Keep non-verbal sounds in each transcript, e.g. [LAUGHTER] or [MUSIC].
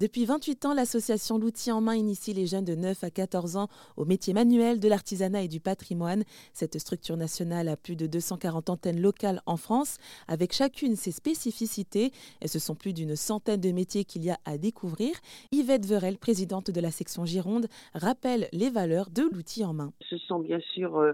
Depuis 28 ans, l'association L'outil en main initie les jeunes de 9 à 14 ans au métier manuel de l'artisanat et du patrimoine. Cette structure nationale a plus de 240 antennes locales en France, avec chacune ses spécificités. Et ce sont plus d'une centaine de métiers qu'il y a à découvrir. Yvette Verel, présidente de la section Gironde, rappelle les valeurs de l'outil en main. Ce sont bien sûr euh,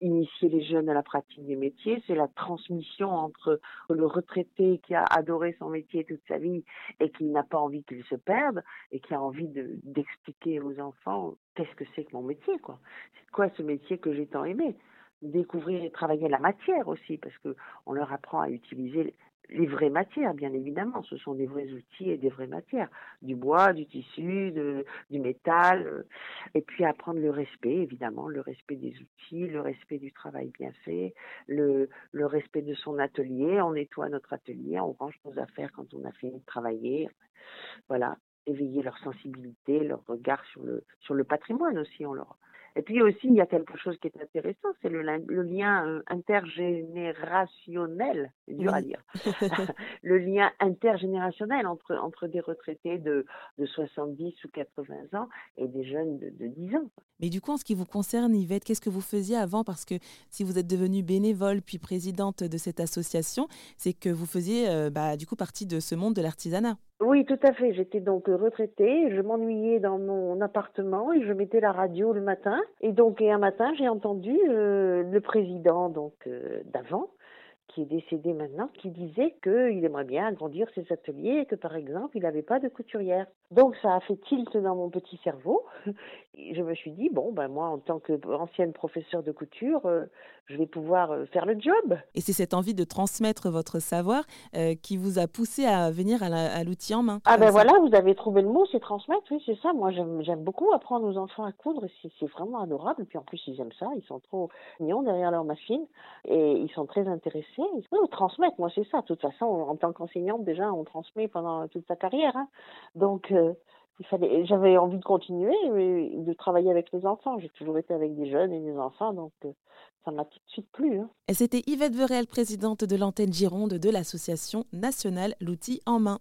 initier les jeunes à la pratique des métiers, c'est la transmission entre le retraité qui a adoré son métier toute sa vie et qui n'a pas envie qu'il se perde et qui a envie d'expliquer aux enfants qu'est-ce que c'est que mon métier, quoi. C'est quoi ce métier que j'ai tant aimé? Découvrir et travailler la matière aussi, parce que on leur apprend à utiliser les vraies matières, bien évidemment. Ce sont des vrais outils et des vraies matières. Du bois, du tissu, du métal. Euh, et puis apprendre le respect, évidemment, le respect des outils, le respect du travail bien fait, le, le respect de son atelier. On nettoie notre atelier, on range nos affaires quand on a fini de travailler. Voilà. Éveiller leur sensibilité, leur regard sur le, sur le patrimoine aussi. On leur, et puis aussi, il y a quelque chose qui est intéressant, c'est le, le, lien euh, intergénérationnel, c'est dur à dire, [LAUGHS] [LAUGHS] le lien intergénérationnel entre, entre des retraités de, de 70 ou 80 ans et des jeunes de, de 10 ans. Mais du coup, en ce qui vous concerne, Yvette, qu'est-ce que vous faisiez avant? Parce que si vous êtes devenue bénévole puis présidente de cette association, c'est que vous faisiez euh, bah, du coup partie de ce monde de l'artisanat. Oui, tout à fait. J'étais donc retraitée. Je m'ennuyais dans mon appartement et je mettais la radio le matin. Et donc, un matin, j'ai entendu euh, le président donc euh, d'avant qui est décédé maintenant, qui disait qu'il aimerait bien agrandir ses ateliers et que par exemple il n'avait pas de couturière. Donc ça a fait tilt dans mon petit cerveau. [LAUGHS] je me suis dit bon ben moi en tant qu'ancienne professeure de couture, euh, je vais pouvoir euh, faire le job. Et c'est cette envie de transmettre votre savoir euh, qui vous a poussé à venir à l'outil en main. Ah ben voilà, vous avez trouvé le mot, c'est transmettre. Oui c'est ça. Moi j'aime beaucoup apprendre aux enfants à coudre. C'est vraiment adorable. Et puis en plus ils aiment ça. Ils sont trop mignons derrière leur machine et ils sont très intéressés oui, transmettre, moi c'est ça. De toute façon, en tant qu'enseignante, déjà, on transmet pendant toute sa carrière. Hein. Donc, euh, il fallait, j'avais envie de continuer, de travailler avec les enfants. J'ai toujours été avec des jeunes et des enfants, donc euh, ça m'a tout de suite plu. Hein. Et c'était Yvette Verel, présidente de l'antenne Gironde de l'association nationale L'outil en main.